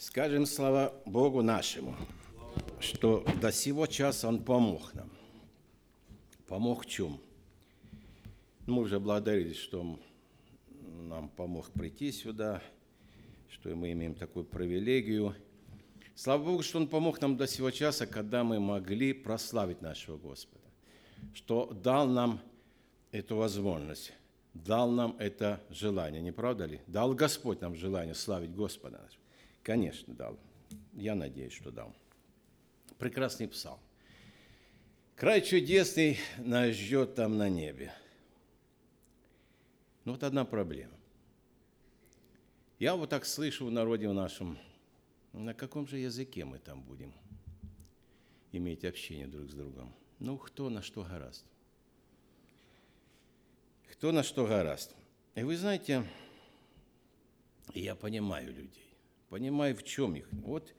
Скажем слава Богу нашему, что до сего часа Он помог нам. Помог в чем? Мы уже благодарились, что нам помог прийти сюда, что мы имеем такую привилегию. Слава Богу, что Он помог нам до сего часа, когда мы могли прославить нашего Господа, что дал нам эту возможность, дал нам это желание, не правда ли? Дал Господь нам желание славить Господа нашего. Конечно, дал. Я надеюсь, что дал. Прекрасный псалм. Край чудесный нас ждет там на небе. Но вот одна проблема. Я вот так слышу в народе в нашем, на каком же языке мы там будем иметь общение друг с другом? Ну, кто на что гораст. Кто на что гораст. И вы знаете, я понимаю людей понимая, в чем их. Вот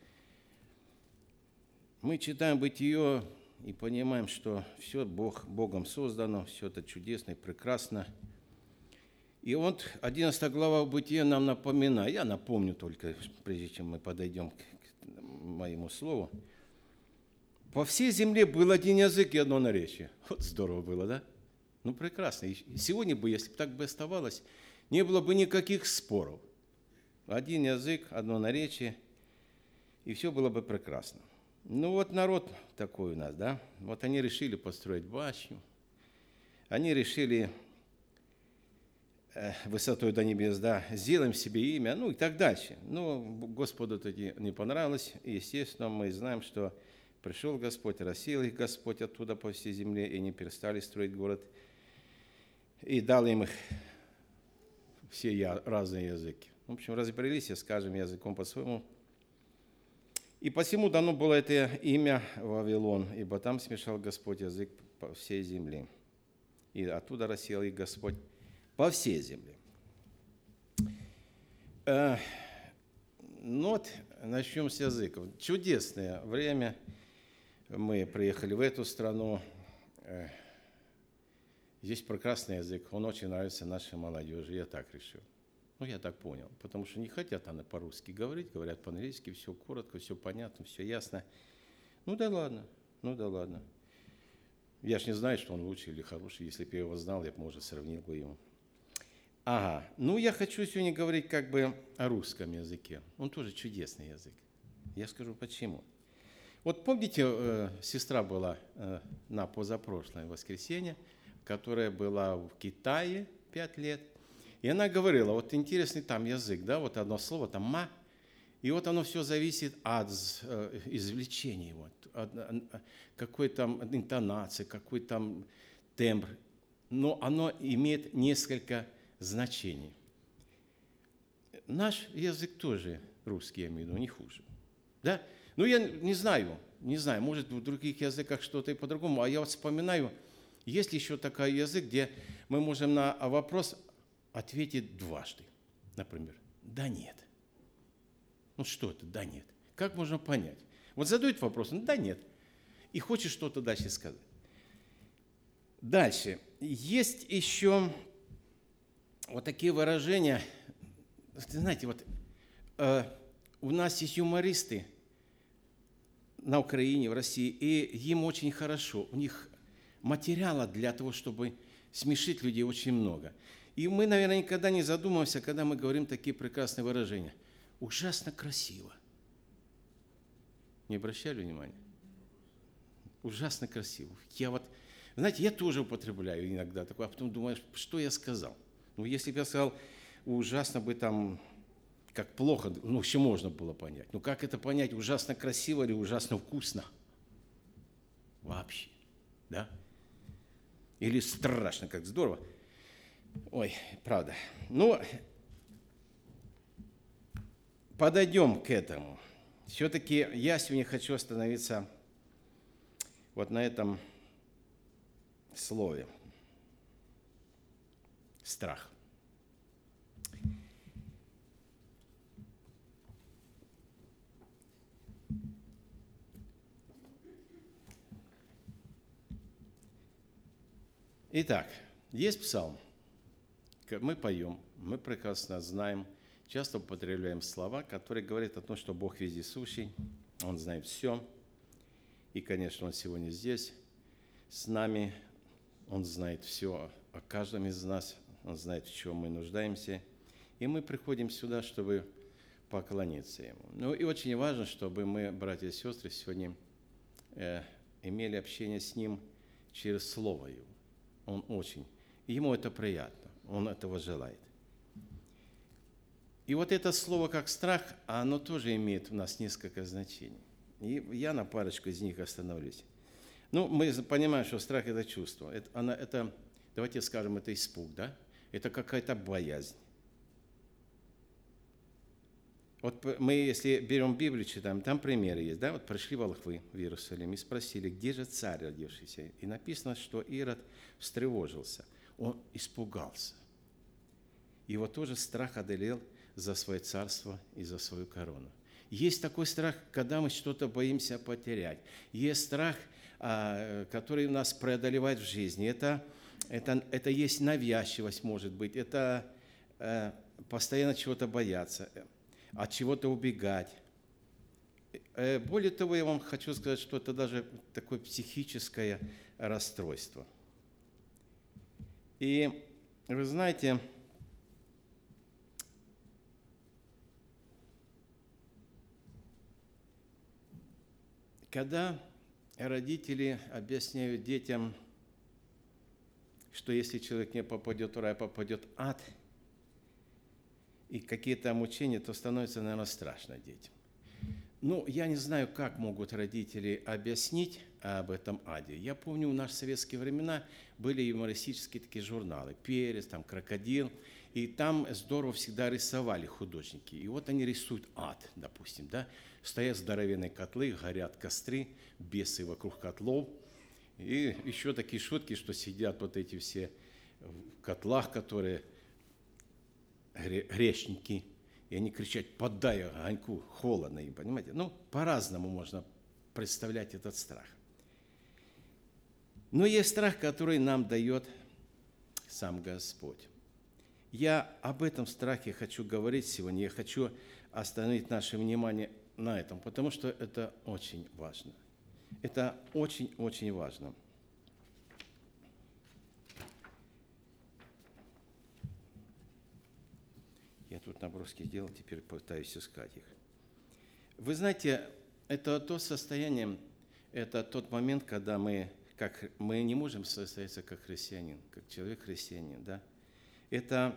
мы читаем Бытие и понимаем, что все Бог, Богом создано, все это чудесно и прекрасно. И вот 11 глава Бытия нам напоминает, я напомню только, прежде чем мы подойдем к моему слову, по всей земле был один язык и одно наречие. Вот здорово было, да? Ну, прекрасно. И сегодня бы, если бы так бы оставалось, не было бы никаких споров – один язык, одно наречие, и все было бы прекрасно. Ну вот народ такой у нас, да? Вот они решили построить башню, они решили э, высотой до небес, да, сделаем себе имя, ну и так дальше. Но Господу это не понравилось, и, естественно, мы знаем, что пришел Господь, рассеял их Господь оттуда по всей земле, и они перестали строить город, и дал им их все разные языки. В общем, разбрелись, скажем, языком по-своему. И посему дано было это имя Вавилон, ибо там смешал Господь язык по всей земле. И оттуда рассел их Господь по всей земле. Э, ну вот, начнем с языков. Чудесное время. Мы приехали в эту страну. Э, здесь прекрасный язык. Он очень нравится нашей молодежи. Я так решил. Ну, я так понял, потому что не хотят они по-русски говорить, говорят по-английски, все коротко, все понятно, все ясно. Ну да ладно, ну да ладно. Я ж не знаю, что он лучший или хороший. Если бы я его знал, я бы, может, сравнил бы его. Ага, ну я хочу сегодня говорить как бы о русском языке. Он тоже чудесный язык. Я скажу почему. Вот помните, э, сестра была э, на позапрошлое воскресенье, которая была в Китае пять лет, и она говорила, вот интересный там язык, да, вот одно слово, там «ма», и вот оно все зависит от э, извлечения, вот, от, какой там интонации, какой там тембр. Но оно имеет несколько значений. Наш язык тоже русский, я имею в виду, не хуже. Да? Ну, я не знаю, не знаю, может, в других языках что-то и по-другому, а я вот вспоминаю, есть еще такой язык, где мы можем на вопрос ответит дважды. Например, да нет. Ну что это, да нет? Как можно понять? Вот задают вопрос, ну да нет. И хочет что-то дальше сказать. Дальше. Есть еще вот такие выражения. Знаете, вот э, у нас есть юмористы на Украине, в России, и им очень хорошо. У них материала для того, чтобы смешить людей очень много. И мы, наверное, никогда не задумываемся, когда мы говорим такие прекрасные выражения. Ужасно красиво. Не обращали внимания? Ужасно красиво. Я вот, знаете, я тоже употребляю иногда такое, а потом думаю, что я сказал. Ну, если бы я сказал, ужасно бы там, как плохо, ну, еще можно было понять. Ну, как это понять, ужасно красиво или ужасно вкусно? Вообще, да? Или страшно, как здорово. Ой, правда. Ну, подойдем к этому. Все-таки я сегодня хочу остановиться вот на этом слове. Страх. Итак, есть псалм – мы поем, мы прекрасно знаем, часто употребляем слова, которые говорят о том, что Бог вездесущий, Он знает все. И, конечно, Он сегодня здесь с нами, Он знает все о каждом из нас, Он знает, в чем мы нуждаемся. И мы приходим сюда, чтобы поклониться Ему. Ну и очень важно, чтобы мы, братья и сестры, сегодня э, имели общение с Ним через Слово Его. Он очень, Ему это приятно, Он этого желает. И вот это слово как страх, оно тоже имеет у нас несколько значений. И я на парочку из них остановлюсь. Ну, мы понимаем, что страх – это чувство. Это, она, это, давайте скажем, это испуг, да? Это какая-то боязнь. Вот мы, если берем Библию, читаем, там примеры есть, да? Вот пришли волхвы в Иерусалим и спросили, где же царь родившийся? И написано, что Ирод встревожился, он испугался. Его тоже страх одолел за свое царство и за свою корону. Есть такой страх, когда мы что-то боимся потерять. Есть страх, а, который нас преодолевает в жизни. Это, это, это есть навязчивость, может быть. Это э, постоянно чего-то бояться, от чего-то убегать. Э, более того, я вам хочу сказать, что это даже такое психическое расстройство. И вы знаете, Когда родители объясняют детям, что если человек не попадет в рай, попадет в ад, и какие-то мучения, то становится, наверное, страшно детям. Ну, я не знаю, как могут родители объяснить об этом аде. Я помню, в советские времена были юмористические такие журналы «Перец», там «Крокодил», и там здорово всегда рисовали художники. И вот они рисуют ад, допустим, да, стоят здоровенные котлы, горят костры, бесы вокруг котлов. И еще такие шутки, что сидят вот эти все в котлах, которые грешники, и они кричат, подай огоньку, холодно им, понимаете? Ну, по-разному можно представлять этот страх. Но есть страх, который нам дает сам Господь. Я об этом страхе хочу говорить сегодня. Я хочу остановить наше внимание на этом, потому что это очень важно. Это очень-очень важно. Я тут наброски сделал, теперь пытаюсь искать их. Вы знаете, это то состояние, это тот момент, когда мы, как, мы не можем состояться как христианин, как человек-христианин, да? Это,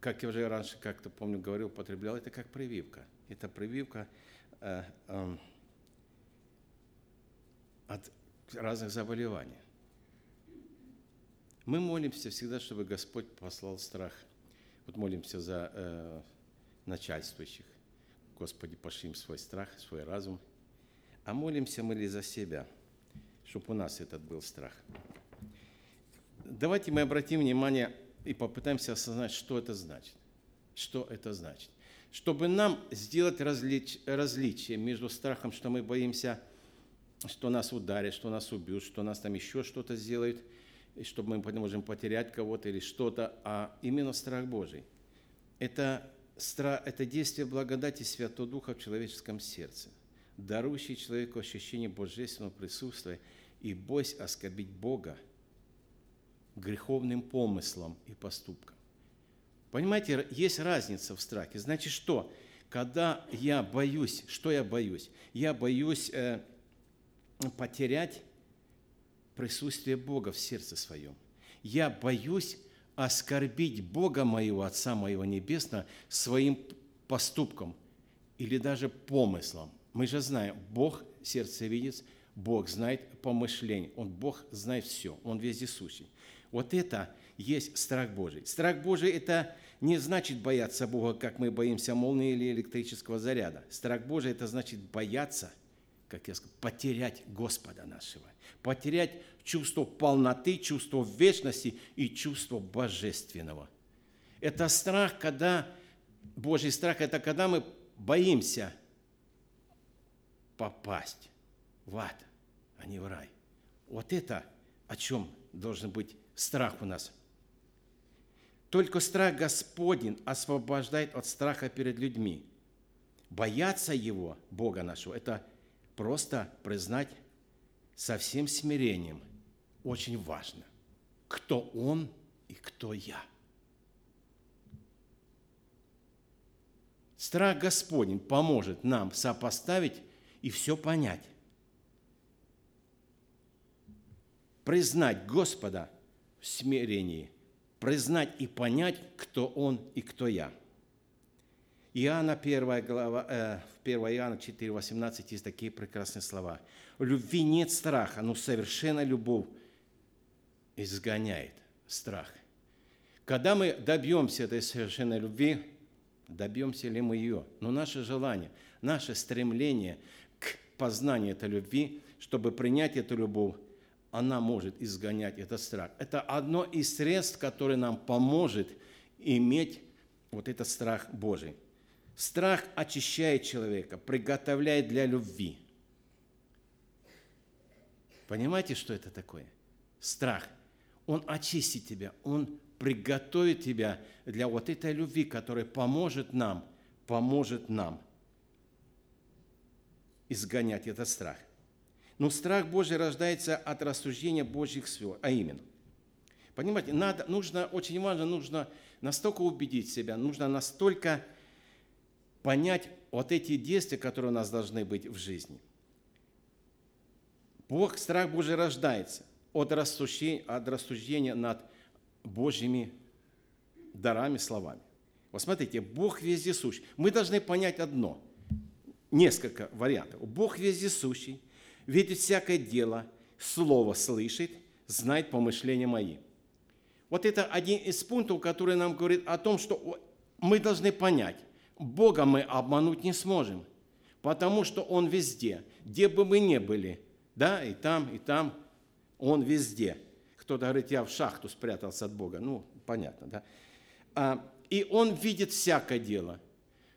как я уже раньше как-то, помню, говорил, употреблял, это как прививка – это прививка э, э, от разных заболеваний. Мы молимся всегда, чтобы Господь послал страх. Вот молимся за э, начальствующих. Господи, пошли им свой страх, свой разум. А молимся мы ли за себя, чтобы у нас этот был страх. Давайте мы обратим внимание и попытаемся осознать, что это значит. Что это значит чтобы нам сделать различ, различие между страхом, что мы боимся, что нас ударят, что нас убьют, что нас там еще что-то сделают, и чтобы мы можем потерять кого-то или что-то, а именно страх Божий. Это, страх, это действие благодати Святого Духа в человеческом сердце, дарующий человеку ощущение божественного присутствия и бойся оскорбить Бога греховным помыслом и поступком. Понимаете, есть разница в страхе. Значит, что? Когда я боюсь, что я боюсь? Я боюсь э, потерять присутствие Бога в сердце своем. Я боюсь оскорбить Бога моего, Отца моего Небесного, своим поступком или даже помыслом. Мы же знаем, Бог сердцевидец, Бог знает помышление, Он Бог знает все, Он вездесущий. Вот это есть страх Божий. Страх Божий – это не значит бояться Бога, как мы боимся молнии или электрического заряда. Страх Божий – это значит бояться, как я сказал, потерять Господа нашего, потерять чувство полноты, чувство вечности и чувство божественного. Это страх, когда, Божий страх – это когда мы боимся попасть в ад, а не в рай. Вот это о чем должен быть страх у нас – Только страх Господень освобождает от страха перед людьми. Бояться Его, Бога нашего, это просто признать со всем смирением. Очень важно, кто Он и кто я. Страх Господень поможет нам сопоставить и все понять. Признать Господа в смирении, признать и понять, кто Он и кто я. Иоанна 1 глава, э, 1 Иоанна 4, 18 есть такие прекрасные слова. В любви нет страха, но совершенно любовь изгоняет страх. Когда мы добьемся этой совершенной любви, добьемся ли мы ее? Но наше желание, наше стремление к познанию этой любви, чтобы принять эту любовь, она может изгонять этот страх. Это одно из средств, которое нам поможет иметь вот этот страх Божий. Страх очищает человека, приготовляет для любви. Понимаете, что это такое? Страх. Он очистит тебя, он приготовит тебя для вот этой любви, которая поможет нам, поможет нам изгонять этот страх. Но страх Божий рождается от рассуждения Божьих слов, а именно. Понимаете, надо, нужно, очень важно, нужно настолько убедить себя, нужно настолько понять вот эти действия, которые у нас должны быть в жизни. Бог, страх Божий рождается от рассуждения, от рассуждения над Божьими дарами, словами. Вот смотрите, Бог вездесущий. Мы должны понять одно, несколько вариантов. Бог вездесущий, видит всякое дело, слово слышит, знает помышления мои. Вот это один из пунктов, который нам говорит о том, что мы должны понять, Бога мы обмануть не сможем, потому что Он везде, где бы мы ни были, да, и там, и там, Он везде. Кто-то говорит, я в шахту спрятался от Бога. Ну, понятно, да? А, и Он видит всякое дело.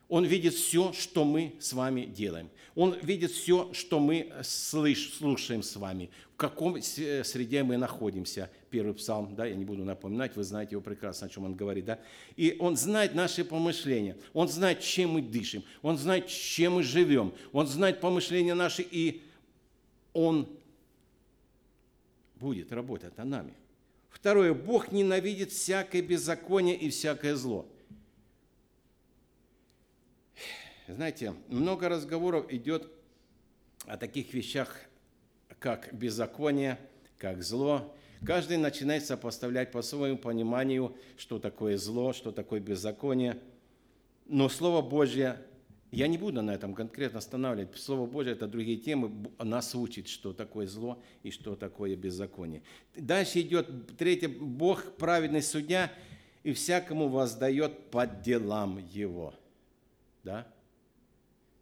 Он видит все, что мы с вами делаем. Он видит все, что мы слыш, слушаем с вами, в каком среде мы находимся. Первый псалм, да, я не буду напоминать, вы знаете его прекрасно, о чем он говорит, да. И он знает наши помышления, он знает, чем мы дышим, он знает, чем мы живем, он знает помышления наши, и он будет работать над нами. Второе, Бог ненавидит всякое беззаконие и всякое зло – знаете, много разговоров идет о таких вещах, как беззаконие, как зло. Каждый начинает сопоставлять по своему пониманию, что такое зло, что такое беззаконие. Но Слово Божье, я не буду на этом конкретно останавливать. Слово Божье – это другие темы, нас учит, что такое зло и что такое беззаконие. Дальше идет третье. Бог – праведный судья, и всякому воздает по делам его. Да?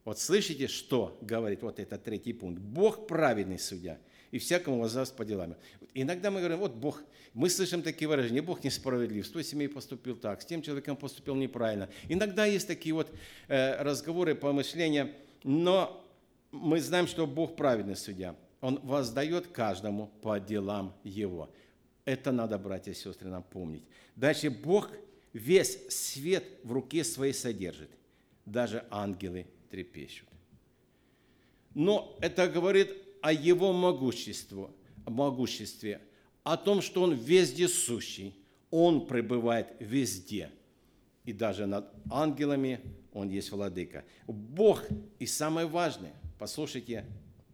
Вот слышите, что говорит вот этот третий пункт? Бог праведный судья, и всякому воздаст по делам. Иногда мы говорим, вот Бог, мы слышим такие выражения, Бог несправедлив, с той семьей поступил так, с тем человеком поступил неправильно. Иногда есть такие вот э, разговоры, помышления, но мы знаем, что Бог праведный судья. Он воздает каждому по делам его. Это надо, братья и сестры, нам помнить. Дальше Бог весь свет в руке своей содержит. Даже ангелы трепещут. Но это говорит о его могуществе, могуществе, о том, что он везде сущий, он пребывает везде. И даже над ангелами он есть владыка. Бог, и самое важное, послушайте,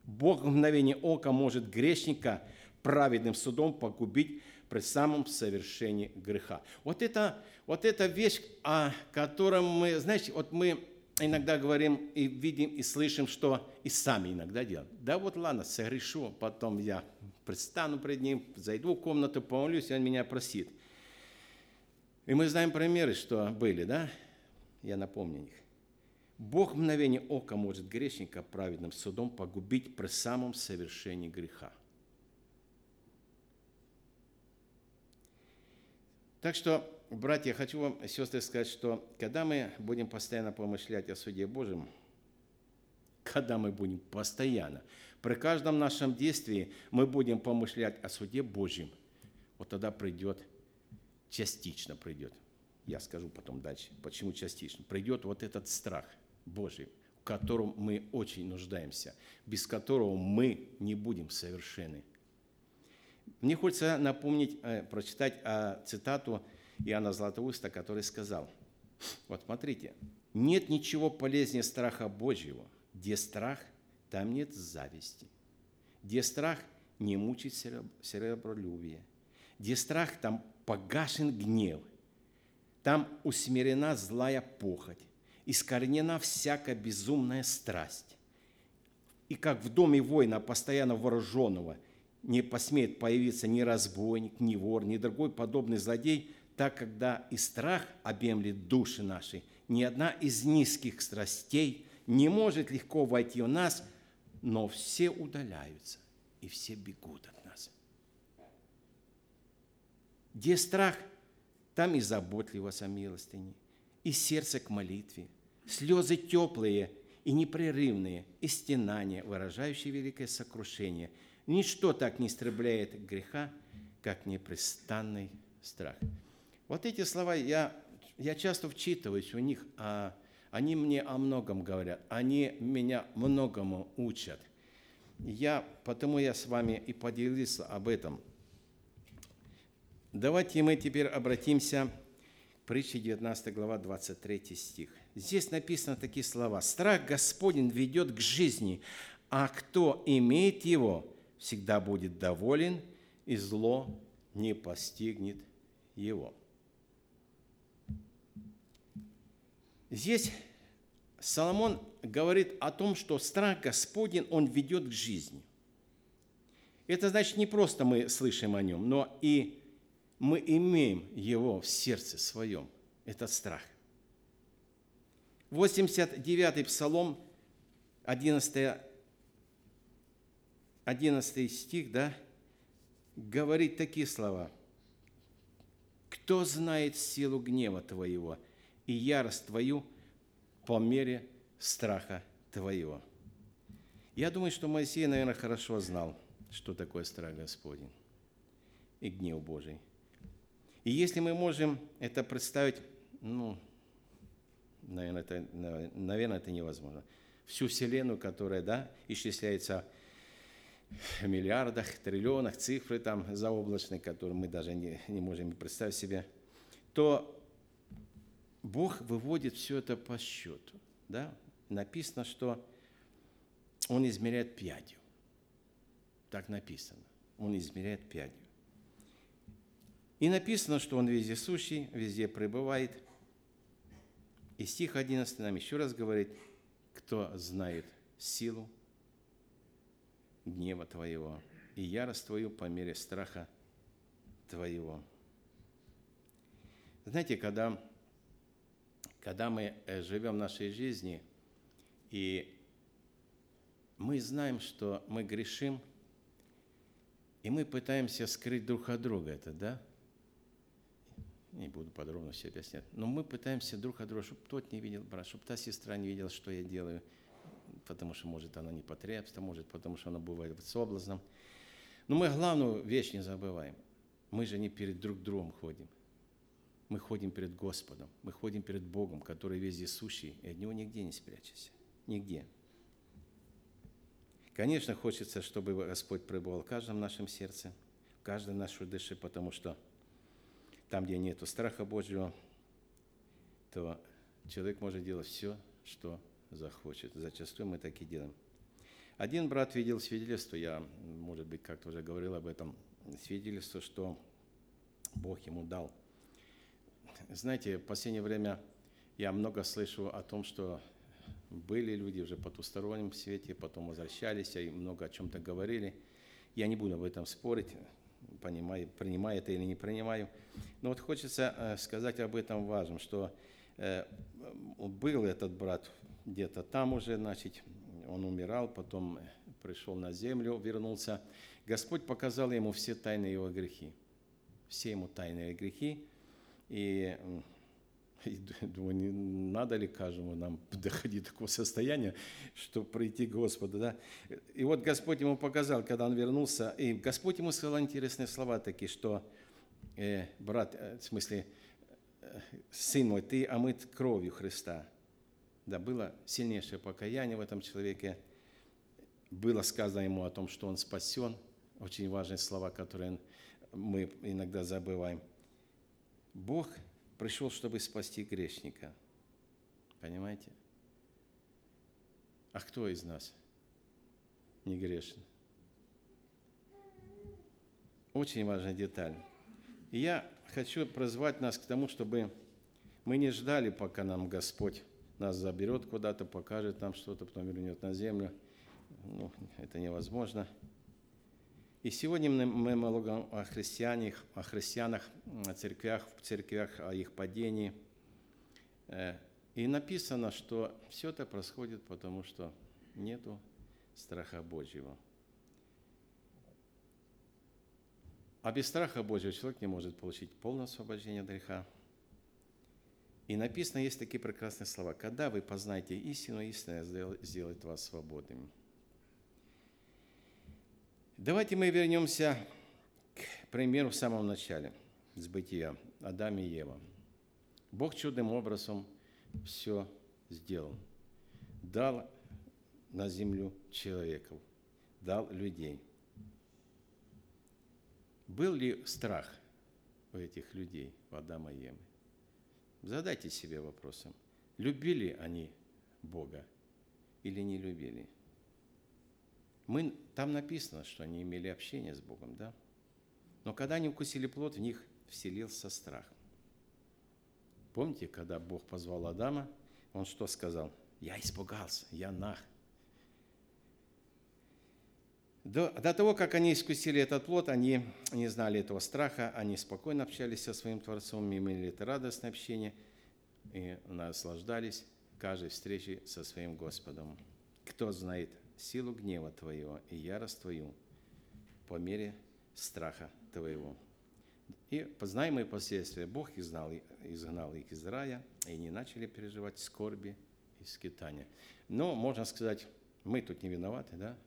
Бог в мгновение ока может грешника праведным судом погубить при самом совершении греха. Вот это, вот эта вещь, о котором мы, знаете, вот мы иногда говорим и видим, и слышим, что и сами иногда делаем. Да вот ладно, согрешу, потом я предстану пред Ним, зайду в комнату, помолюсь, и Он меня просит. И мы знаем примеры, что были, да? Я напомню их. Бог в мгновение ока может грешника праведным судом погубить при самом совершении греха. Так что братья, хочу вам, сестры, сказать, что когда мы будем постоянно помышлять о суде Божьем, когда мы будем постоянно, при каждом нашем действии мы будем помышлять о суде Божьем, вот тогда придет, частично придет я скажу потом дальше, почему частично, придет вот этот страх Божий, в котором мы очень нуждаемся, без которого мы не будем совершенны. Мне хочется напомнить, э, прочитать э, цитату Иоанна Златоуста, который сказал, вот смотрите, нет ничего полезнее страха Божьего. Где страх, там нет зависти. Где страх, не мучит серебролюбие. Где страх, там погашен гнев. Там усмирена злая похоть, искоренена всякая безумная страсть. И как в доме воина, постоянно вооруженного, не посмеет появиться ни разбойник, ни вор, ни другой подобный злодей, так когда и страх объемлет души наши, ни одна из низких страстей не может легко войти в нас, но все удаляются и все бегут от нас. Где страх, там и заботливость о милостыне, и сердце к молитве, слезы теплые и непрерывные, и стенания, выражающие великое сокрушение. Ничто так не истребляет греха, как непрестанный страх. Вот эти слова я, я часто вчитываюсь у них, а они мне о многом говорят, они меня многому учат. Я, потому я с вами и поделился об этом. Давайте мы теперь обратимся к притче 19 глава 23 стих. Здесь написаны такие слова. «Страх Господень ведет к жизни, а кто имеет его, всегда будет доволен, и зло не постигнет его». Здесь Соломон говорит о том, что страх Господень, он ведет к жизни. Это значит, не просто мы слышим о нем, но и мы имеем его в сердце своем, этот страх. 89-й Псалом, 11, 11 стих, да, говорит такие слова. «Кто знает силу гнева Твоего и ярость Твою – по мере страха твоего. Я думаю, что Моисей, наверное, хорошо знал, что такое страх Господень и гнев Божий. И если мы можем это представить, ну, наверное, это, наверное, это невозможно. Всю Вселенную, которая, да, исчисляется в миллиардах, триллионах, цифры там заоблачные, которые мы даже не, не можем представить себе, то Бог выводит все это по счету. Да? Написано, что Он измеряет пядью. Так написано. Он измеряет пядью. И написано, что Он везде сущий, везде пребывает. И стих 11 нам еще раз говорит, кто знает силу гнева Твоего и ярость Твою по мере страха Твоего. Знаете, когда когда мы э, живем нашей жизни, и мы знаем, что мы грешим, и мы пытаемся скрыть друг от друга это, да? Не буду подробно все объяснять. Но мы пытаемся друг от друга, чтобы тот не видел брат, чтобы та сестра не видела, что я делаю, потому что, может, она не потребство, может, потому что она бывает с соблазном. Но мы главную вещь не забываем. Мы же не перед друг другом ходим мы ходим перед Господом, мы ходим перед Богом, который везде сущий, и от Него нигде не спрячешься. Нигде. Конечно, хочется, чтобы Господь пребывал в каждом нашем сердце, в каждой нашей душе, потому что там, где нет страха Божьего, то человек может делать все, что захочет. Зачастую мы так и делаем. Один брат видел свидетельство, я, может быть, как-то уже говорил об этом, свидетельство, что Бог ему дал – знаете, в последнее время я много слышу о том, что были люди уже по потустороннем свете, потом возвращались и много о чем-то говорили. Я не буду об этом спорить, понимаю, принимаю это или не принимаю. Но вот хочется э, сказать об этом важном, что э, был этот брат где-то там уже, значит, он умирал, потом пришел на землю, вернулся. Господь показал ему все тайные его грехи. Все ему тайные грехи. И, и думаю, не надо ли каждому нам доходить до такого состояния, чтобы пройти к Господу. Да? И вот Господь ему показал, когда он вернулся, и Господь ему сказал интересные слова такие, что э, брат, э, в смысле, сын мой, ты омыт кровью Христа. Да, было сильнейшее покаяние в этом человеке. Было сказано ему о том, что он спасен. Очень важные слова, которые мы иногда забываем. Бог пришел, чтобы спасти грешника. Понимаете? А кто из нас не грешен? Очень важная деталь. И я хочу прозвать нас к тому, чтобы мы не ждали, пока нам Господь нас заберет куда-то, покажет нам что-то, потом вернет на землю. Ну, это невозможно. И сегодня мы много о христианах, о христианах, о церквях, в церквях, о их падении. Э, и написано, что все это происходит потому, что нету страха Божьего. А без страха Божьего человек не может получить полное освобождение от греха. И написано, есть такие прекрасные слова. Когда вы познаете истину, истина сделает вас свободными. Давайте мы вернемся к примеру в самом начале, с бытия, Адам и Ева. Бог чудным образом все сделал. Дал на землю человеков, дал людей. Был ли страх у этих людей, у Адама и Евы? Задайте себе вопросом, любили они Бога или не любили? Мы, там написано, что они имели общение с Богом, да? Но когда они укусили плод, в них вселился страх. Помните, когда Бог позвал Адама, он что сказал? Я испугался, я нах. До, до того, как они искусили этот плод, они не знали этого страха, они спокойно общались со своим Творцом, имели это радостное общение и наслаждались каждой встречей со своим Господом. Кто знает силу гнева Твоего и ярость Твою по мере страха Твоего. И познаемые последствия Бог изгнал, изгнал их из рая, и они начали переживать скорби и скитания. Но, можно сказать, мы тут не виноваты, да?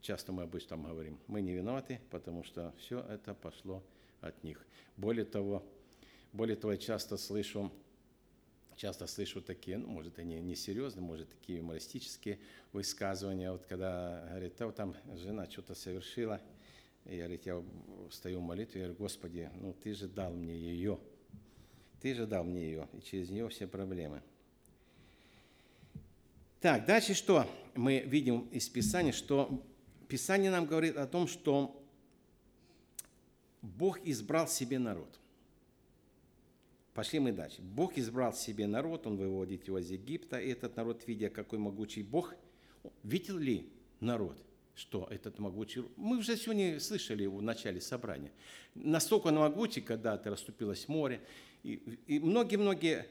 Часто мы об этом говорим. Мы не виноваты, потому что все это пошло от них. Более того, более того, я часто слышу, часто слышу такие, ну, может, они не серьезные, может, такие юмористические высказывания. Вот когда говорит, да, вот там жена что-то совершила, и говорит, я встаю в молитве и говорю, Господи, ну Ты же дал мне ее. Ты же дал мне ее, и через нее все проблемы. Так, дальше что мы видим из Писания, что Писание нам говорит о том, что Бог избрал себе народ. Пошли мы дальше. Бог избрал себе народ, Он выводит его из Египта, и этот народ, видя, какой могучий Бог, видел ли народ, что этот могучий... Мы уже сегодня слышали в начале собрания. Настолько он могучий, когда-то расступилось море, и многие-многие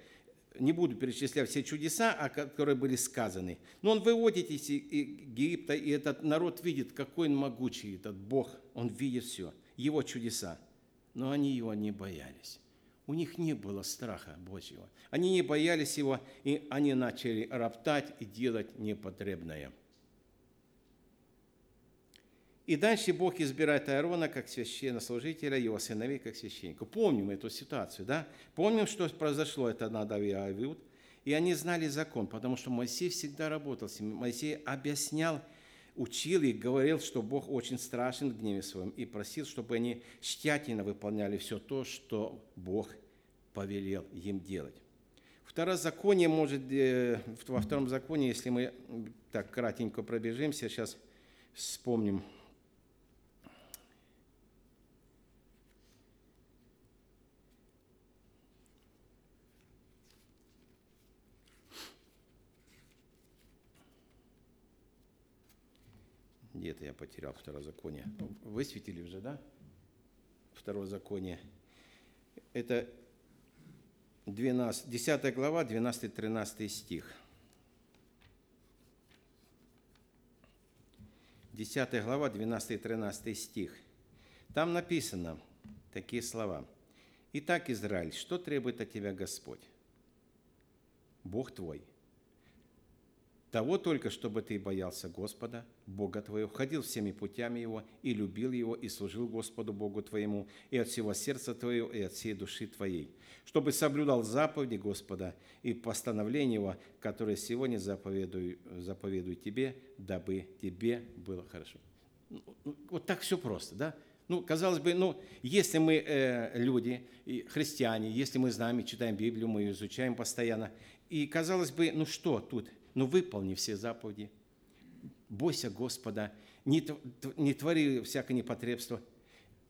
не буду перечислять все чудеса, которые были сказаны. Но он выводит из Египта, и этот народ видит, какой он могучий, этот Бог. Он видит все, его чудеса. Но они его не боялись. У них не было страха Божьего. Они не боялись его, и они начали роптать и делать непотребное – и дальше Бог избирает Аарона как священнослужителя, его сыновей как священника. Помним эту ситуацию, да? Помним, что произошло, это Надав и Авиуд. И они знали закон, потому что Моисей всегда работал с ними. Моисей объяснял, учил и говорил, что Бог очень страшен в гневе своем, и просил, чтобы они тщательно выполняли все то, что Бог повелел им делать. Второзаконие может, э, во втором законе, если мы так кратенько пробежимся, сейчас вспомним Где-то я потерял второзаконие. Высветили уже, да? Второзаконие. Это 12, 10 глава, 12-13 стих. 10 глава, 12-13 стих. Там написано такие слова. «Итак, Израиль, что требует от тебя Господь? Бог твой – Того только, чтобы ты боялся Господа, Бога твоего, ходил всеми путями Его и любил Его, и служил Господу Богу твоему, и от всего сердца твоего, и от всей души твоей, чтобы соблюдал заповеди Господа и постановления Его, которые сегодня заповедую, заповедую тебе, дабы тебе было хорошо. Ну, ну, вот так все просто, да? Ну, казалось бы, ну, если мы э, люди, христиане, если мы знаем и читаем Библию, мы ее изучаем постоянно, и казалось бы, ну что тут – но выполни все заповеди. Бойся Господа, не, твори всякое непотребство.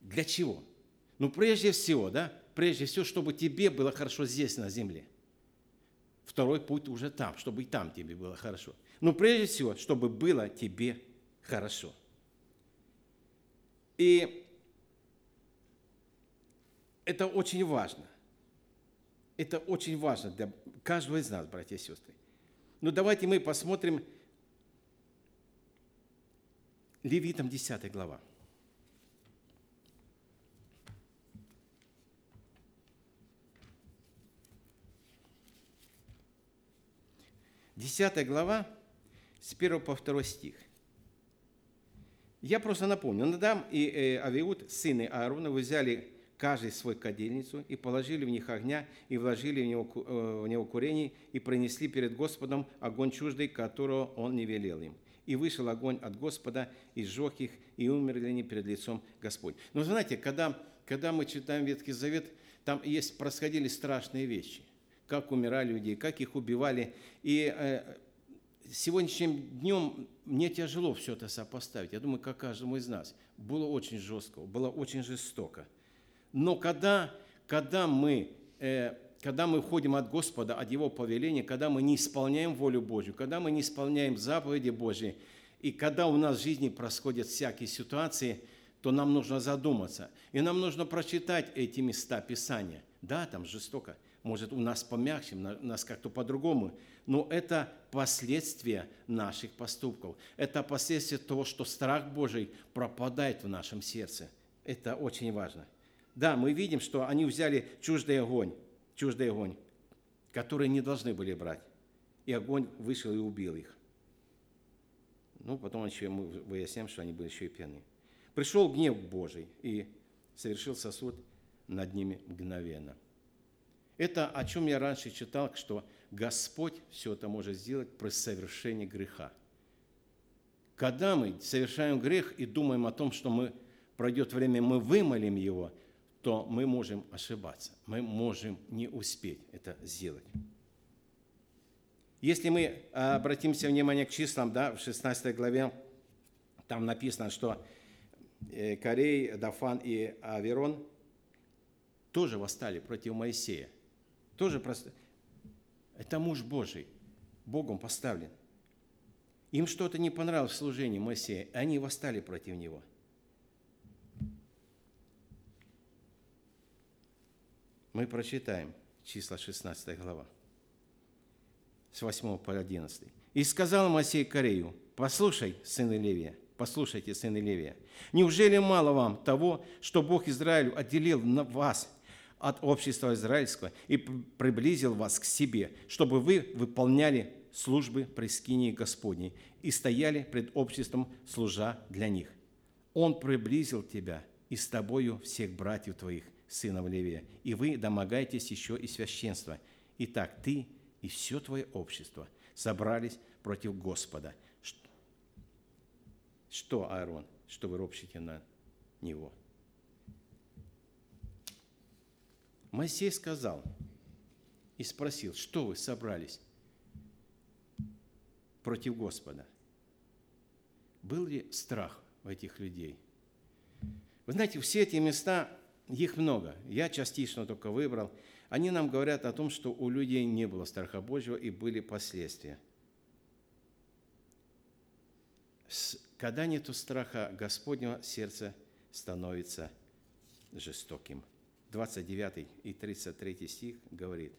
Для чего? Ну, прежде всего, да, прежде всего, чтобы тебе было хорошо здесь, на земле. Второй путь уже там, чтобы и там тебе было хорошо. Но прежде всего, чтобы было тебе хорошо. И это очень важно. Это очень важно для каждого из нас, братья и сестры. Ну давайте мы посмотрим Левитам 10 глава. Десятая глава, с 1 по 2 стих. Я просто напомню, Надам и э, Авиуд, сыны Аарона, взяли каждый свой кадильницу, и положили в них огня, и вложили в него, э, в него курение, и принесли перед Господом огонь чуждый, которого он не велел им. И вышел огонь от Господа, и сжег их, и умерли они перед лицом Господь. Но знаете, когда, когда мы читаем Ветхий Завет, там есть, происходили страшные вещи. Как умирали люди, как их убивали. И э, сегодняшним днем мне тяжело все это сопоставить. Я думаю, как каждому из нас. Было очень жестко, было очень жестоко. Но когда, когда, мы, э, когда мы уходим от Господа, от Его повеления, когда мы не исполняем волю Божью, когда мы не исполняем заповеди Божьи, и когда у нас в жизни происходят всякие ситуации, то нам нужно задуматься. И нам нужно прочитать эти места Писания. Да, там жестоко. Может, у нас помягче, у нас как-то по-другому. Но это последствия наших поступков. Это последствия того, что страх Божий пропадает в нашем сердце. Это очень важно да, мы видим, что они взяли чуждый огонь, чуждый огонь, который не должны были брать. И огонь вышел и убил их. Ну, потом еще мы выясняем, что они были еще и пьяны. Пришел гнев Божий и совершился суд над ними мгновенно. Это о чем я раньше читал, что Господь все это может сделать при совершении греха. Когда мы совершаем грех и думаем о том, что мы пройдет время, мы вымолим его – то мы можем ошибаться, мы можем не успеть это сделать. Если мы обратимся внимание к числам, да, в 16 главе, там написано, что э, Корей, Дафан и Аверон тоже восстали против Моисея. Тоже просто... Это муж Божий, Богом поставлен. Им что-то не понравилось в служении Моисея, они восстали против него – мы прочитаем числа 16 глава, с 8 по 11. «И сказал Моисей Корею, послушай, сыны Левия, послушайте, сыны Левия, неужели мало вам того, что Бог Израилю отделил на вас от общества израильского и приблизил вас к себе, чтобы вы выполняли службы при скинии Господней и стояли пред обществом, служа для них. Он приблизил тебя и с тобою всех братьев твоих, сынов Левия, и вы домогаетесь еще и священства. Итак, ты и все твое общество собрались против Господа. Что, Аарон, что вы ропщите на него? Моисей сказал и спросил, что вы собрались против Господа? Был ли страх у этих людей? Вы знаете, все эти места их много. Я частично только выбрал. Они нам говорят о том, что у людей не было страха Божьего и были последствия. Когда нет страха Господнего, сердце становится жестоким. 29 и 33 стих говорит,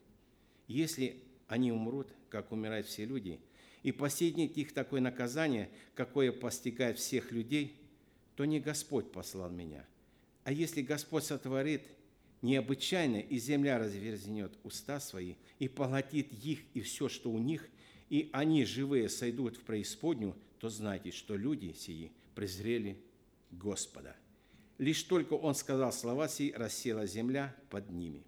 «Если они умрут, как умирают все люди, и постигнет их такое наказание, какое постигает всех людей, то не Господь послал меня – а если Господь сотворит необычайно, и земля разверзнет уста свои, и поглотит их и все, что у них, и они, живые, сойдут в преисподнюю, то знайте, что люди сии презрели Господа. Лишь только он сказал слова сии, рассела земля под ними.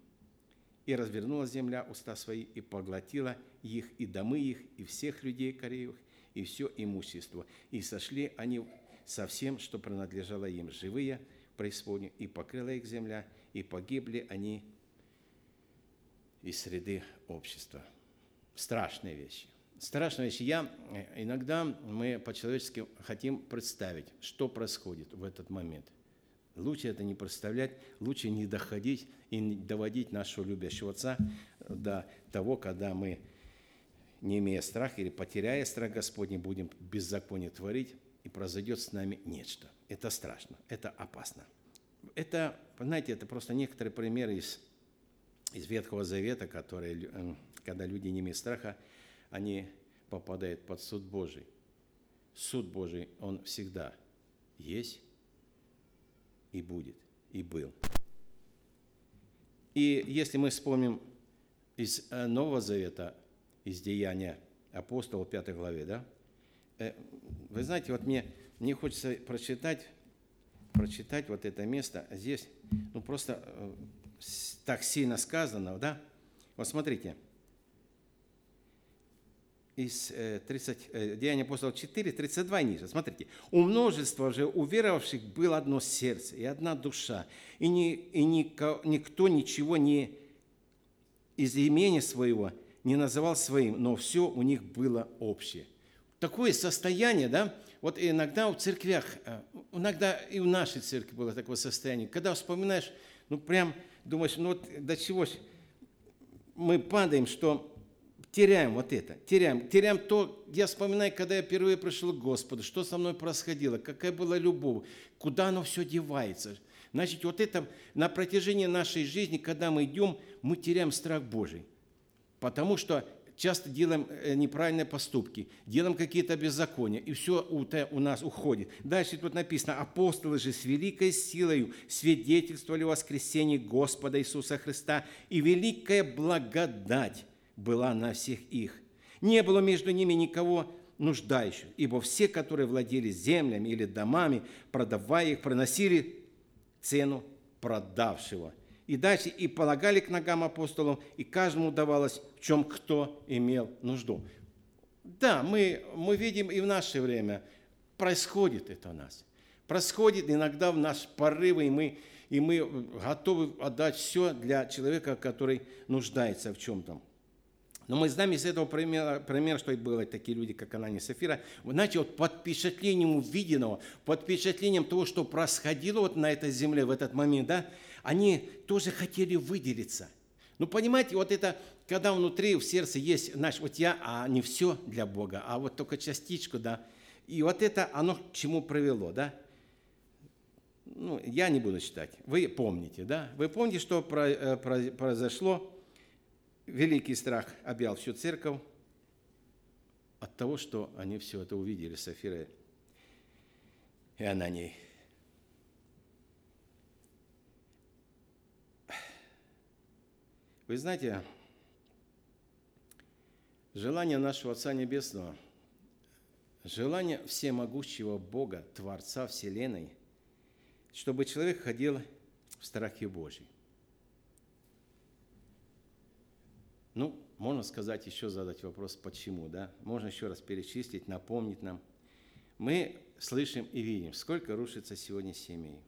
И развернула земля уста свои, и поглотила их, и домы их, и всех людей Кореевых, и все имущество. И сошли они со всем, что принадлежало им, живые, преисподнюю, и покрыла их земля, и погибли они из среды общества. Страшные вещи. Страшная вещь. Я, э, иногда мы по-человечески хотим представить, что происходит в этот момент. Лучше это не представлять, лучше не доходить и не доводить нашего любящего Отца до того, когда мы, не имея страха или потеряя страх Господний, будем беззаконие творить, и произойдет с нами нечто. Это страшно, это опасно. Это, знаете, это просто некоторые примеры из, из Ветхого Завета, которые, э, когда люди не имеют страха, они попадают под суд Божий. Суд Божий, он всегда есть и будет, и был. И если мы вспомним из э, Нового Завета, из Деяния апостола 5 главе, да, э, вы знаете, вот мне, мне хочется прочитать, прочитать вот это место. Здесь, ну просто э, так сильно сказано, да? Вот смотрите, из 30, э, э, Деяния апостолов 4, 32 ниже. Смотрите. «У множества же уверовавших было одно сердце и одна душа, и, ни, и нико, никто ничего не из имени своего не называл своим, но все у них было общее». Такое состояние, да, вот иногда в церквях, э, иногда и в нашей церкви было такое состояние, когда вспоминаешь, ну прям думаешь, ну вот до чего мы падаем, что теряем вот это, теряем. Теряем то, я вспоминаю, когда я впервые пришел к Господу, что со мной происходило, какая была любовь, куда оно все девается. Значит, вот это на протяжении нашей жизни, когда мы идем, мы теряем страх Божий. Потому что часто делаем э, неправильные поступки, делаем какие-то беззакония, и все у нас уходит. Дальше тут написано, апостолы же с великой силой свидетельствовали о воскресении Господа Иисуса Христа, и великая благодать была на всех их. Не было между ними никого нуждающих, ибо все, которые владели землями или домами, продавая их, проносили цену продавшего. И дальше и полагали к ногам апостолов, и каждому давалось, в чем кто имел нужду. Да, мы, мы видим и в наше время, происходит это у нас. Происходит иногда в наш порывы, и мы, и мы готовы отдать все для человека, который нуждается в чем-то. Но мы знаем из этого примера, пример, что и было такие люди, как Анани и Сафира. Знаете, вот под впечатлением увиденного, под впечатлением того, что происходило вот на этой земле в этот момент, да, они тоже хотели выделиться. Ну, понимаете, вот это, когда внутри, в сердце есть, значит, вот я, а не все для Бога, а вот только частичку, да. И вот это, оно к чему привело, да. Ну, я не буду читать. Вы помните, да? Вы помните, что э, произошло великий страх объял всю церковь от того, что они все это увидели, Сафира и Ананей. Вы знаете, желание нашего Отца Небесного, желание всемогущего Бога, Творца Вселенной, чтобы человек ходил в страхе Божьей. Ну, можно сказать, еще задать вопрос, почему, да? Можно еще раз перечислить, напомнить нам. Мы слышим и видим, сколько рушится сегодня семей.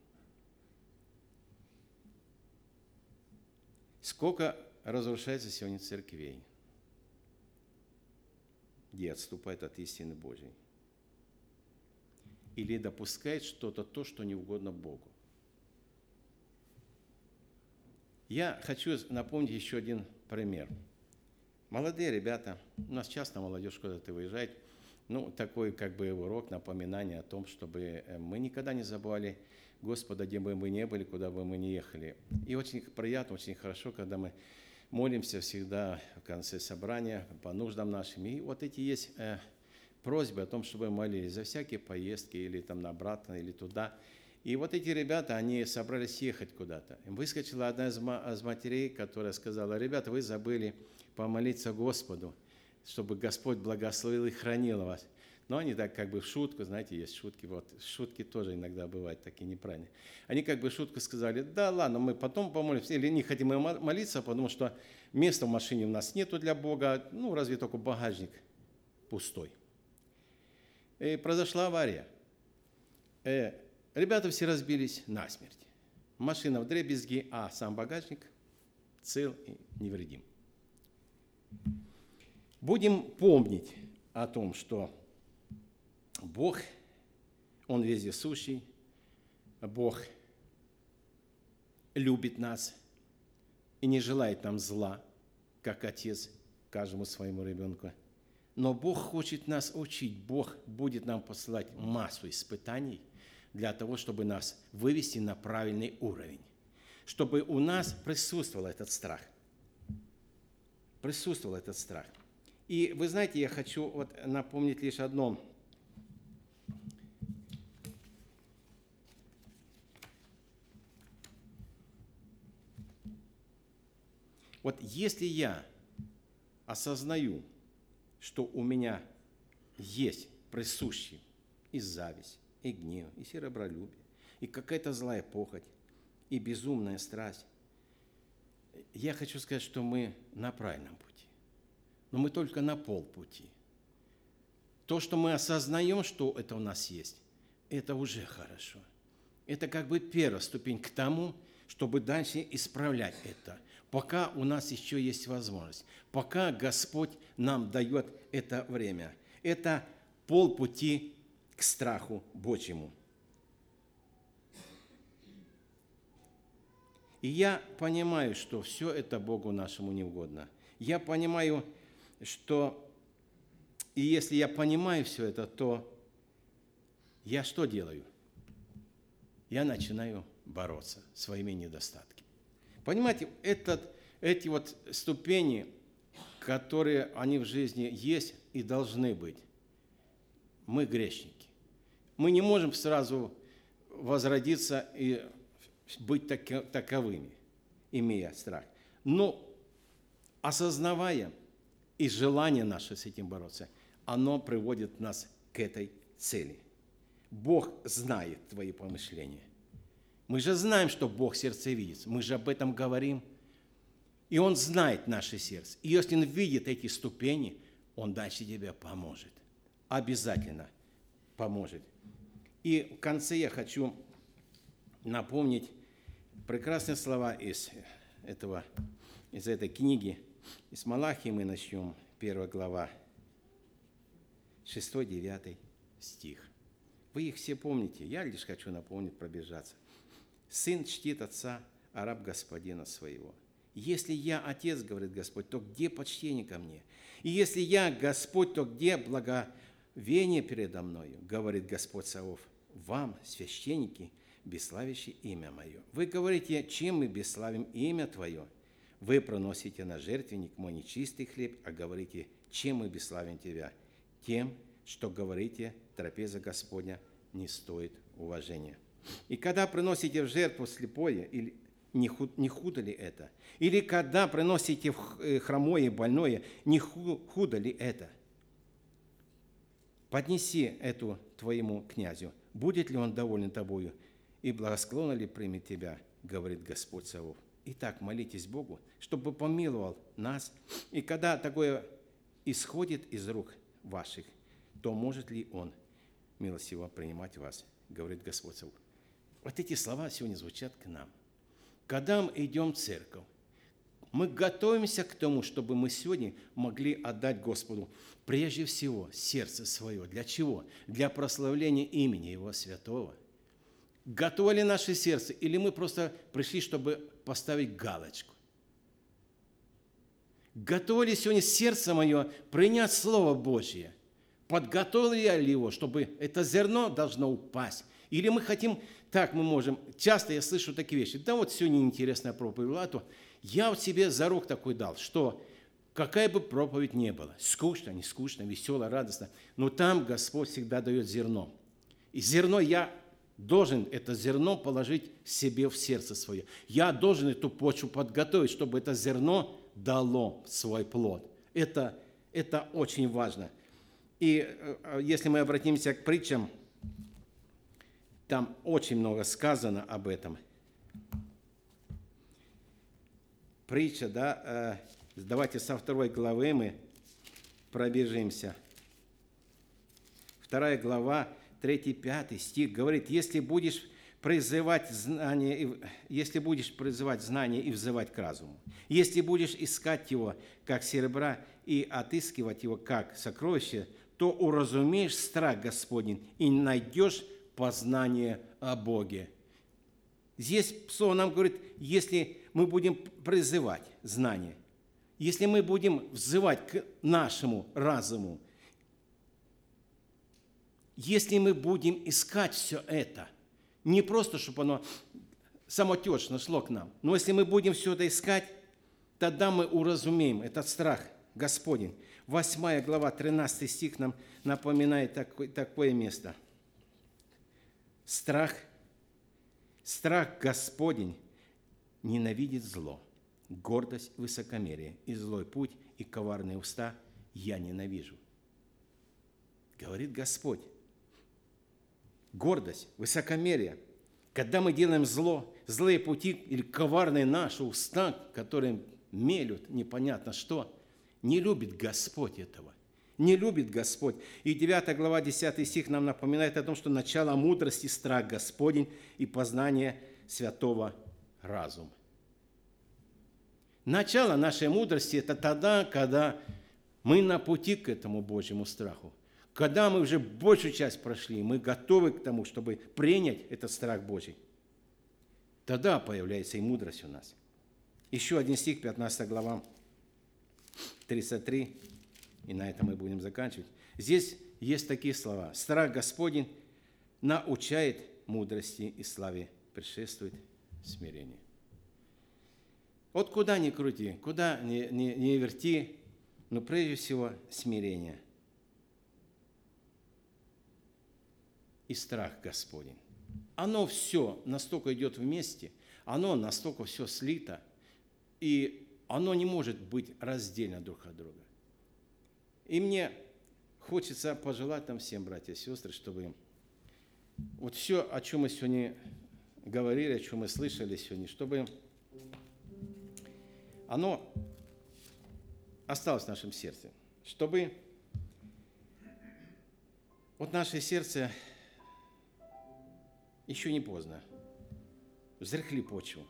Сколько разрушается сегодня церквей, где отступает от истины Божьей. Или допускает что-то то, что не угодно Богу. Я хочу напомнить еще один пример – Молодые ребята, у нас часто молодежь куда-то выезжает, ну, такой как бы урок, напоминание о том, чтобы э, мы никогда не забывали Господа, где бы мы ни были, куда бы мы ни ехали. И очень приятно, очень хорошо, когда мы молимся всегда в конце собрания по нуждам нашим. И вот эти есть э, просьбы о том, чтобы молились за всякие поездки или там на обратно, или туда. И вот эти ребята, они собрались ехать куда-то. Выскочила одна из матерей, которая сказала, ребята, вы забыли помолиться Господу. чтобы Господь благословил и хранил вас. Но они так как бы в шутку, знаете, есть шутки, вот шутки тоже иногда бывают такие неправильные. Они как бы в шутку сказали, да ладно, мы потом помолимся, или не хотим молиться, потому что места в машине у нас нету для Бога, ну разве только багажник пустой. И произошла авария. Э, ребята все разбились насмерть. Машина в дребезги, а сам багажник цел и невредим. Будем помнить о том, что Бог, Он вездесущий, Бог любит нас и не желает нам зла, как отец каждому своему ребенку. Но Бог хочет нас учить, Бог будет нам посылать массу испытаний для того, чтобы нас вывести на правильный уровень, чтобы у нас присутствовал этот страх. Присутствовал этот страх – и вы знаете, я хочу вот напомнить лишь одно. Вот если я осознаю, что у меня есть присущий и зависть, и гнев, и серебролюбие, и какая-то злая похоть, и безумная страсть, я хочу сказать, что мы на правильном пути но мы только на полпути. То, что мы осознаем, что это у нас есть, это уже хорошо. Это как бы первая ступень к тому, чтобы дальше исправлять это, пока у нас еще есть возможность, пока Господь нам дает это время. Это полпути к страху Божьему. И я понимаю, что все это Богу нашему не угодно. Я понимаю, что и если я понимаю все это, то я что делаю? Я начинаю бороться своими недостатками. Понимаете, этот, эти вот ступени, которые они в жизни есть и должны быть, мы грешники. Мы не можем сразу возродиться и быть таковыми, имея страх. Но осознавая, и желание наше с этим бороться, оно приводит нас к этой цели. Бог знает твои помышления. Мы же знаем, что Бог сердце видит. Мы же об этом говорим. И Он знает наше сердце. И если Он видит эти ступени, Он дальше тебе поможет. Обязательно поможет. И в конце я хочу напомнить прекрасные слова из, этого, из этой книги – из Малахии мы начнем, первая глава, 6-9 стих. Вы их все помните, я лишь хочу напомнить, пробежаться. «Сын чтит отца, а раб господина своего». Если я отец, говорит Господь, то где почтение ко мне? И если я Господь, то где благовение передо мною, говорит Господь Савов, вам, священники, бесславящие имя мое. Вы говорите, чем мы бесславим имя Твое? Вы проносите на жертвенник мой нечистый хлеб, а говорите, чем мы бесславим Тебя? Тем, что говорите, трапеза Господня не стоит уважения. И когда приносите в жертву слепое, или не, худ, не худо ли это? Или когда приносите э, хромое больное, не худо ли это? Поднеси эту твоему князю, будет ли он доволен тобою, и благосклонно ли примет тебя, говорит Господь Савов. Итак, молитесь Богу, чтобы помиловал нас. И когда такое исходит из рук ваших, то может ли Он милостиво принимать вас, говорит Господь. Вот эти слова сегодня звучат к нам. Когда мы идем в церковь, мы готовимся к тому, чтобы мы сегодня могли отдать Господу прежде всего сердце свое. Для чего? Для прославления имени Его Святого. Готово ли наше сердце? Или мы просто пришли, чтобы поставить галочку. Готово ли сегодня сердце мое принять Слово Божье? Подготовил ли я его, чтобы это зерно должно упасть? Или мы хотим, так мы можем, часто я слышу такие вещи, да вот сегодня интересная проповедь была, то я вот себе зарок такой дал, что какая бы проповедь ни была, скучно, не скучно, весело, радостно, но там Господь всегда дает зерно. И зерно я должен это зерно положить себе в сердце свое. Я должен эту почву подготовить, чтобы это зерно дало свой плод. Это Это очень важно. И э, если мы обратимся к притчам, там очень много сказано об этом. Притча, да, э, давайте со второй главы мы пробежимся. Вторая глава, 3-5 стих говорит, если будешь призывать знание, если будешь призывать знание и взывать к разуму, если будешь искать его, как серебра, и отыскивать его, как сокровище, то уразумеешь страх Господень и найдешь познание о Боге. Здесь Слово нам говорит, если мы будем призывать знание, если мы будем взывать к нашему разуму, если мы будем искать все это, не просто, чтобы оно самотечно шло к нам, но если мы будем все это искать, тогда мы уразумеем этот страх Господень. 8 глава, 13 стих нам напоминает такое, такое место. Страх, страх Господень ненавидит зло, гордость, высокомерие, и злой путь, и коварные уста я ненавижу. Говорит Господь гордость, высокомерие. Когда мы делаем зло, злые пути или коварные наши уста, которые мелют непонятно что, не любит Господь этого. Не любит Господь. И 9 глава 10 стих нам напоминает о том, что начало мудрости – страх Господень и познание святого разума. Начало нашей мудрости – это тогда, когда мы на пути к этому Божьему страху – когда мы уже большую часть прошли, мы готовы к тому, чтобы принять этот страх Божий, тогда появляется и мудрость у нас. Еще один стих, 15 глава, 33, и на этом мы будем заканчивать. Здесь есть такие слова. «Страх Господень научает мудрости и славе, предшествует смирение». Вот куда ни крути, куда ни, ни, ни верти, но прежде всего смирение – и страх Господень. Оно все настолько идет вместе, оно настолько все слито, и оно не может быть раздельно друг от друга. И мне хочется пожелать нам всем, братья и сестры, чтобы вот все, о чем мы сегодня говорили, о чем мы слышали сегодня, чтобы оно осталось в нашем сердце, чтобы вот наше сердце еще не поздно. Взрыхли почву.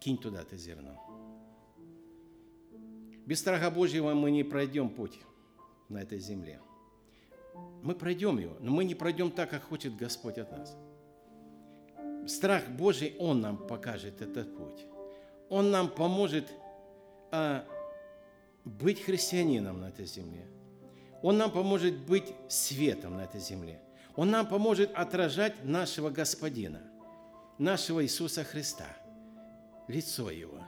Кинь туда это зерно. Без страха Божьего мы не пройдем путь на этой земле. Мы пройдем его, но мы не пройдем так, как хочет Господь от нас. Страх Божий, Он нам покажет этот путь. Он нам поможет а, быть христианином на этой земле. Он нам поможет быть светом на этой земле – он нам поможет отражать нашего Господина, нашего Иисуса Христа, лицо Его.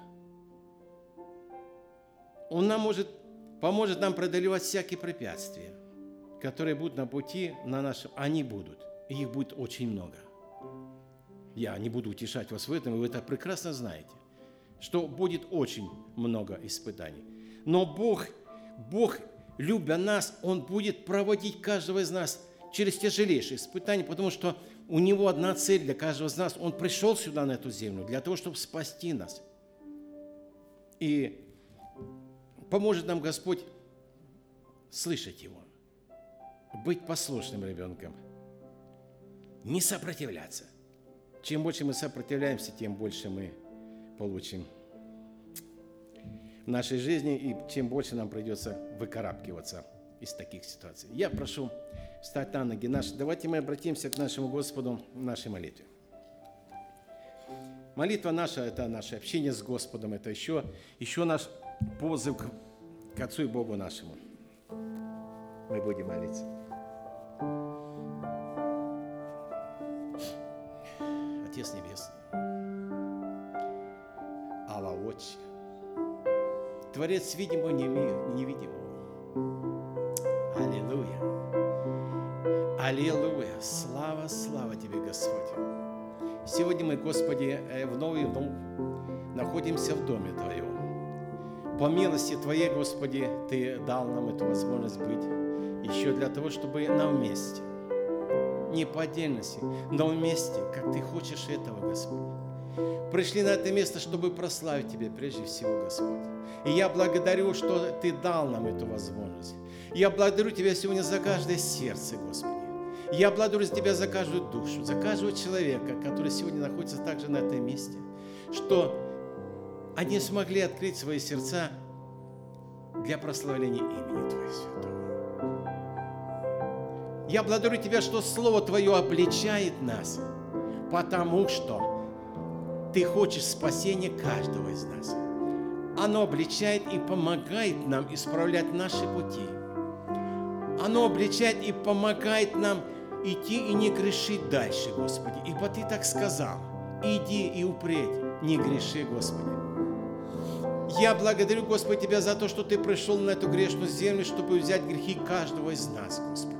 Он нам может, поможет нам преодолевать всякие препятствия, которые будут на пути на нашем. Они будут, и их будет очень много. Я не буду утешать вас в этом, и вы это прекрасно знаете, что будет очень много испытаний. Но Бог, Бог, любя нас, Он будет проводить каждого из нас через тяжелейшие испытания, потому что у него одна цель для каждого из нас. Он пришел сюда, на эту землю, для того, чтобы спасти нас. И поможет нам Господь слышать Его, быть послушным ребенком, не сопротивляться. Чем больше мы сопротивляемся, тем больше мы получим в нашей жизни, и чем больше нам придется выкарабкиваться из таких ситуаций. Я прошу встать на ноги. Наш, давайте мы обратимся к нашему Господу в нашей молитве. Молитва наша – это наше общение с Господом, это еще, еще наш позыв к, Отцу и Богу нашему. Мы будем молиться. Отец Небесный, Алла Отче, Творец видимого и невидимого, Аллилуйя. Аллилуйя! Слава, слава Тебе, Господь! Сегодня мы, Господи, э, вновь и вновь находимся в Доме Твоем. По милости Твоей, Господи, Ты дал нам эту возможность быть еще для того, чтобы нам вместе, не по отдельности, но вместе, как Ты хочешь этого, Господь. Пришли на это место, чтобы прославить Тебя прежде всего, Господь. И я благодарю, что Ты дал нам эту возможность. Я благодарю Тебя сегодня за каждое сердце, Господи. Я благодарю Тебя за каждую душу, за каждого человека, который сегодня находится также на этом месте, что они смогли открыть свои сердца для прославления имени Твоего Святого. Я благодарю Тебя, что Слово Твое обличает нас, потому что Ты хочешь спасения каждого из нас. Оно обличает и помогает нам исправлять наши пути. Оно обличает и помогает нам идти и не грешить дальше, Господи. Ибо Ты так сказал, иди и упредь, не греши, Господи. Я благодарю, Господи, Тебя за то, что Ты пришел на эту грешную землю, чтобы взять грехи каждого из нас, Господи.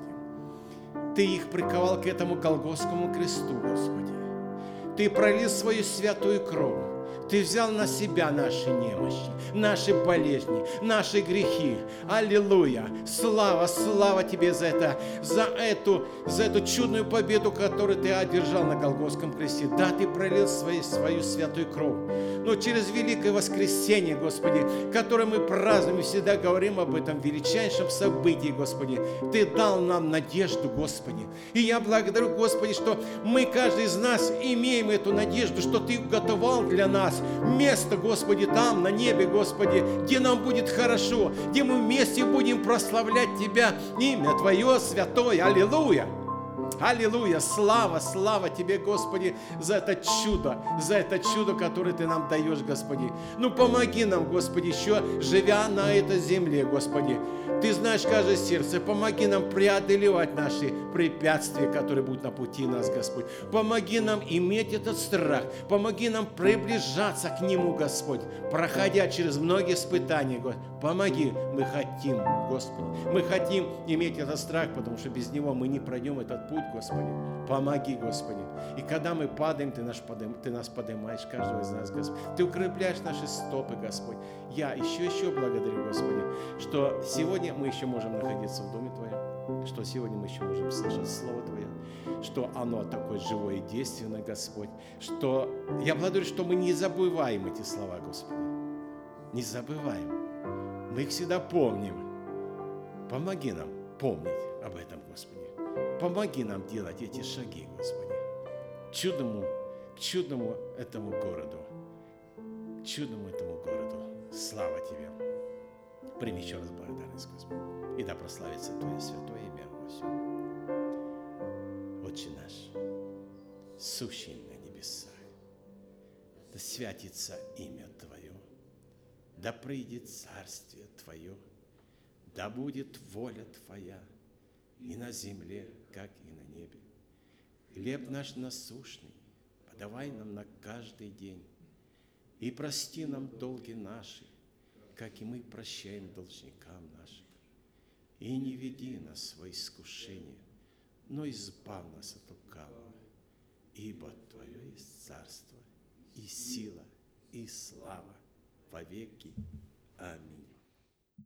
Ты их приковал к этому Голгофскому кресту, Господи. Ты пролил свою святую кровь. Ты взял на себя наши немощи, наши болезни, наши грехи. Аллилуйя! Слава, слава Тебе за это, за эту, за эту чудную победу, которую Ты одержал на Голгофском кресте. Да, Ты пролил свою, свою святую кровь. Но через великое воскресенье, Господи, которое мы празднуем и всегда говорим об этом величайшем событии, Господи, Ты дал нам надежду, Господи. И я благодарю, Господи, что мы, каждый из нас, имеем эту надежду, что Ты готовал для нас место, Господи, там, на небе, Господи, где нам будет хорошо, где мы вместе будем прославлять Тебя, имя Твое святое. Аллилуйя! Аллилуйя! Слава, слава Тебе, Господи, за это чудо, за это чудо, которое Ты нам даешь, Господи. Ну, помоги нам, Господи, еще живя на этой земле, Господи. Ты знаешь каждое сердце. Помоги нам преодолевать наши препятствия, которые будут на пути нас, Господь. Помоги нам иметь этот страх. Помоги нам приближаться к Нему, Господь, проходя через многие испытания, Господь. Помоги, мы хотим, Господи. Мы хотим иметь этот страх, потому что без него мы не пройдем этот путь, Господи. Помоги, Господи. И когда мы падаем, Ты, наш подым, ты нас поднимаешь, каждого из нас, Господь. Ты укрепляешь наши стопы, Господь. Я еще, еще благодарю, Господи, что сегодня мы еще можем находиться в Доме Твоем, что сегодня мы еще можем слышать Слово Твое, что оно такое живое и действенное, Господь, что я благодарю, что мы не забываем эти слова, Господи. Не забываем. Мы их всегда помним. Помоги нам помнить об этом, Господи. Помоги нам делать эти шаги, Господи. Чудному, к чудному этому городу. К чудному этому городу. Слава Тебе. Прими еще раз благодарность, Господи. И да прославится Твое святое имя во всем. Отче наш, сущий на небесах, да святится имя Твое, да придет царствие Твое, да будет воля Твоя и на земле, как и на небе. Хлеб наш насущный подавай нам на каждый день, и прости нам долги наши, как и мы прощаем должникам нашим. И не веди нас в искушение, но избав нас от лукавого, ибо Твое есть царство, и сила, и слава vai ver que ame.